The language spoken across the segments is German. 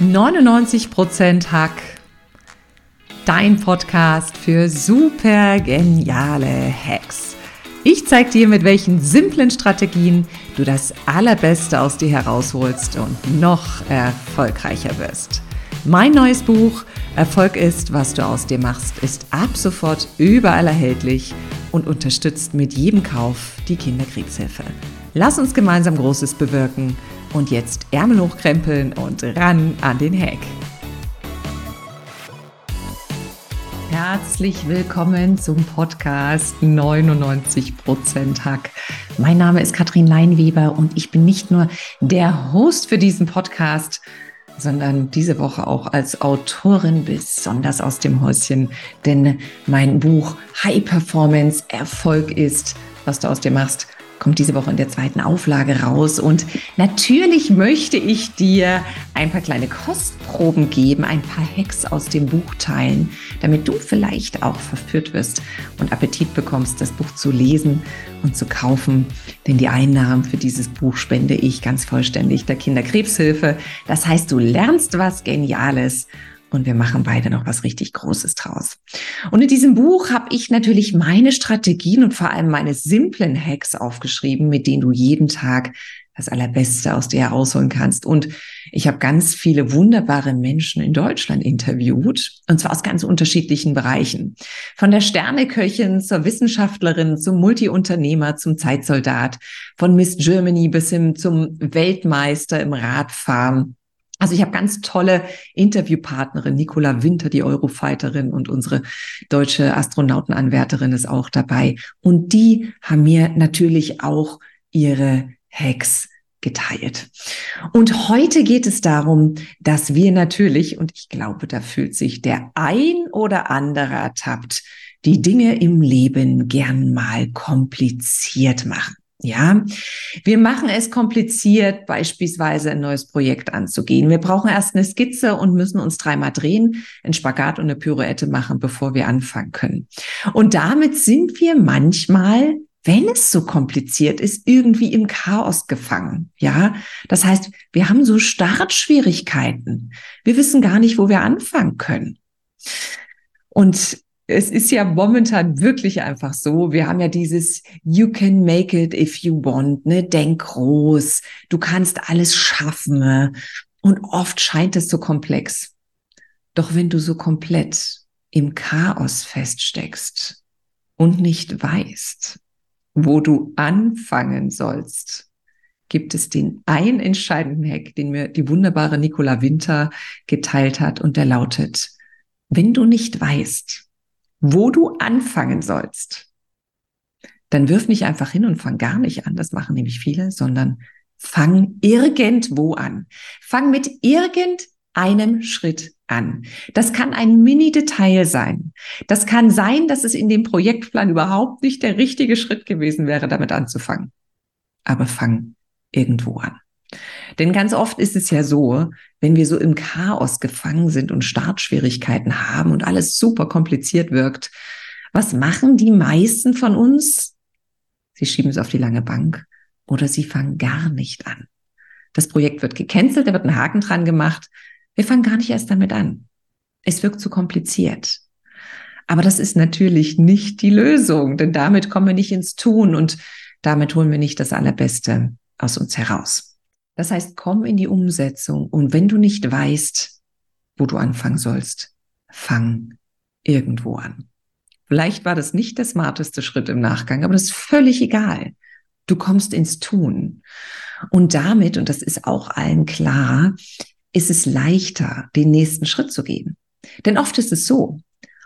99% Hack. Dein Podcast für super geniale Hacks. Ich zeige dir, mit welchen simplen Strategien du das Allerbeste aus dir herausholst und noch erfolgreicher wirst. Mein neues Buch Erfolg ist, was du aus dir machst, ist ab sofort überall erhältlich und unterstützt mit jedem Kauf die Kinderkriegshilfe. Lass uns gemeinsam Großes bewirken und jetzt Ärmel hochkrempeln und ran an den Hack. Herzlich willkommen zum Podcast 99% Hack. Mein Name ist Katrin Leinweber und ich bin nicht nur der Host für diesen Podcast, sondern diese Woche auch als Autorin besonders aus dem Häuschen, denn mein Buch High Performance Erfolg ist, was du aus dir machst, kommt diese Woche in der zweiten Auflage raus. Und natürlich möchte ich dir ein paar kleine Kostproben geben, ein paar Hacks aus dem Buch teilen, damit du vielleicht auch verführt wirst und Appetit bekommst, das Buch zu lesen und zu kaufen. Denn die Einnahmen für dieses Buch spende ich ganz vollständig der Kinderkrebshilfe. Das heißt, du lernst was Geniales und wir machen beide noch was richtig Großes draus. Und in diesem Buch habe ich natürlich meine Strategien und vor allem meine simplen Hacks aufgeschrieben, mit denen du jeden Tag das Allerbeste aus dir herausholen kannst. Und ich habe ganz viele wunderbare Menschen in Deutschland interviewt, und zwar aus ganz unterschiedlichen Bereichen. Von der Sterneköchin zur Wissenschaftlerin, zum Multiunternehmer, zum Zeitsoldat, von Miss Germany bis hin zum Weltmeister im Radfahren also ich habe ganz tolle Interviewpartnerin, Nicola Winter, die Eurofighterin und unsere deutsche Astronautenanwärterin ist auch dabei. Und die haben mir natürlich auch ihre Hacks geteilt. Und heute geht es darum, dass wir natürlich, und ich glaube, da fühlt sich der ein oder andere ertappt, die Dinge im Leben gern mal kompliziert machen. Ja, wir machen es kompliziert, beispielsweise ein neues Projekt anzugehen. Wir brauchen erst eine Skizze und müssen uns dreimal drehen, einen Spagat und eine Pirouette machen, bevor wir anfangen können. Und damit sind wir manchmal wenn es so kompliziert ist, irgendwie im Chaos gefangen. Ja, das heißt, wir haben so Startschwierigkeiten. Wir wissen gar nicht, wo wir anfangen können. Und es ist ja momentan wirklich einfach so. Wir haben ja dieses You can make it if you want, ne? Denk groß. Du kannst alles schaffen. Und oft scheint es so komplex. Doch wenn du so komplett im Chaos feststeckst und nicht weißt, wo du anfangen sollst, gibt es den einen entscheidenden Hack, den mir die wunderbare Nicola Winter geteilt hat und der lautet, wenn du nicht weißt, wo du anfangen sollst, dann wirf nicht einfach hin und fang gar nicht an, das machen nämlich viele, sondern fang irgendwo an. Fang mit irgendeinem Schritt an. Das kann ein Mini-Detail sein. Das kann sein, dass es in dem Projektplan überhaupt nicht der richtige Schritt gewesen wäre, damit anzufangen. Aber fang irgendwo an. Denn ganz oft ist es ja so, wenn wir so im Chaos gefangen sind und Startschwierigkeiten haben und alles super kompliziert wirkt, was machen die meisten von uns? Sie schieben es auf die lange Bank oder sie fangen gar nicht an. Das Projekt wird gecancelt, da wird ein Haken dran gemacht. Wir fangen gar nicht erst damit an. Es wirkt zu kompliziert. Aber das ist natürlich nicht die Lösung, denn damit kommen wir nicht ins Tun und damit holen wir nicht das Allerbeste aus uns heraus. Das heißt, komm in die Umsetzung und wenn du nicht weißt, wo du anfangen sollst, fang irgendwo an. Vielleicht war das nicht der smarteste Schritt im Nachgang, aber das ist völlig egal. Du kommst ins Tun. Und damit, und das ist auch allen klar, ist es leichter, den nächsten Schritt zu gehen. Denn oft ist es so,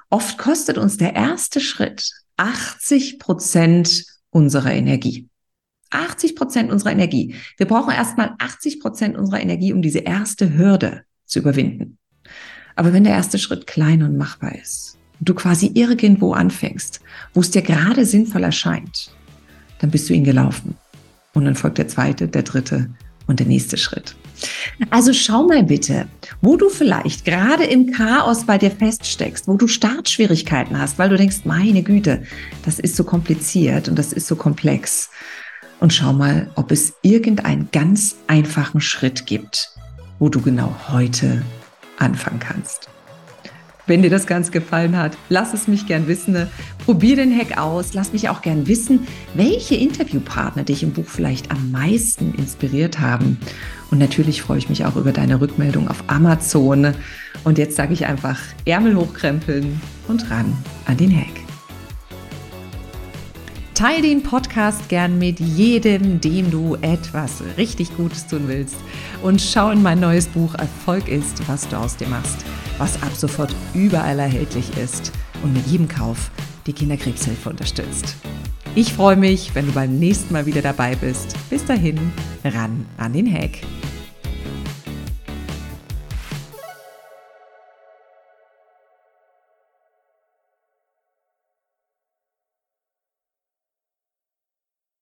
oft kostet uns der erste Schritt 80 Prozent unserer Energie. 80 Prozent unserer Energie. Wir brauchen erstmal 80 Prozent unserer Energie, um diese erste Hürde zu überwinden. Aber wenn der erste Schritt klein und machbar ist, und du quasi irgendwo anfängst, wo es dir gerade sinnvoll erscheint, dann bist du ihn gelaufen. Und dann folgt der zweite, der dritte und der nächste Schritt. Also schau mal bitte, wo du vielleicht gerade im Chaos bei dir feststeckst, wo du Startschwierigkeiten hast, weil du denkst, meine Güte, das ist so kompliziert und das ist so komplex und schau mal, ob es irgendeinen ganz einfachen Schritt gibt, wo du genau heute anfangen kannst. Wenn dir das Ganze gefallen hat, lass es mich gern wissen. Probier den Hack aus. Lass mich auch gern wissen, welche Interviewpartner dich im Buch vielleicht am meisten inspiriert haben. Und natürlich freue ich mich auch über deine Rückmeldung auf Amazon. Und jetzt sage ich einfach Ärmel hochkrempeln und ran an den Hack. Teil den Podcast gern mit jedem, dem du etwas richtig Gutes tun willst. Und schau in mein neues Buch Erfolg ist, was du aus dir machst, was ab sofort überall erhältlich ist und mit jedem Kauf die Kinderkrebshilfe unterstützt. Ich freue mich, wenn du beim nächsten Mal wieder dabei bist. Bis dahin, ran an den Hack.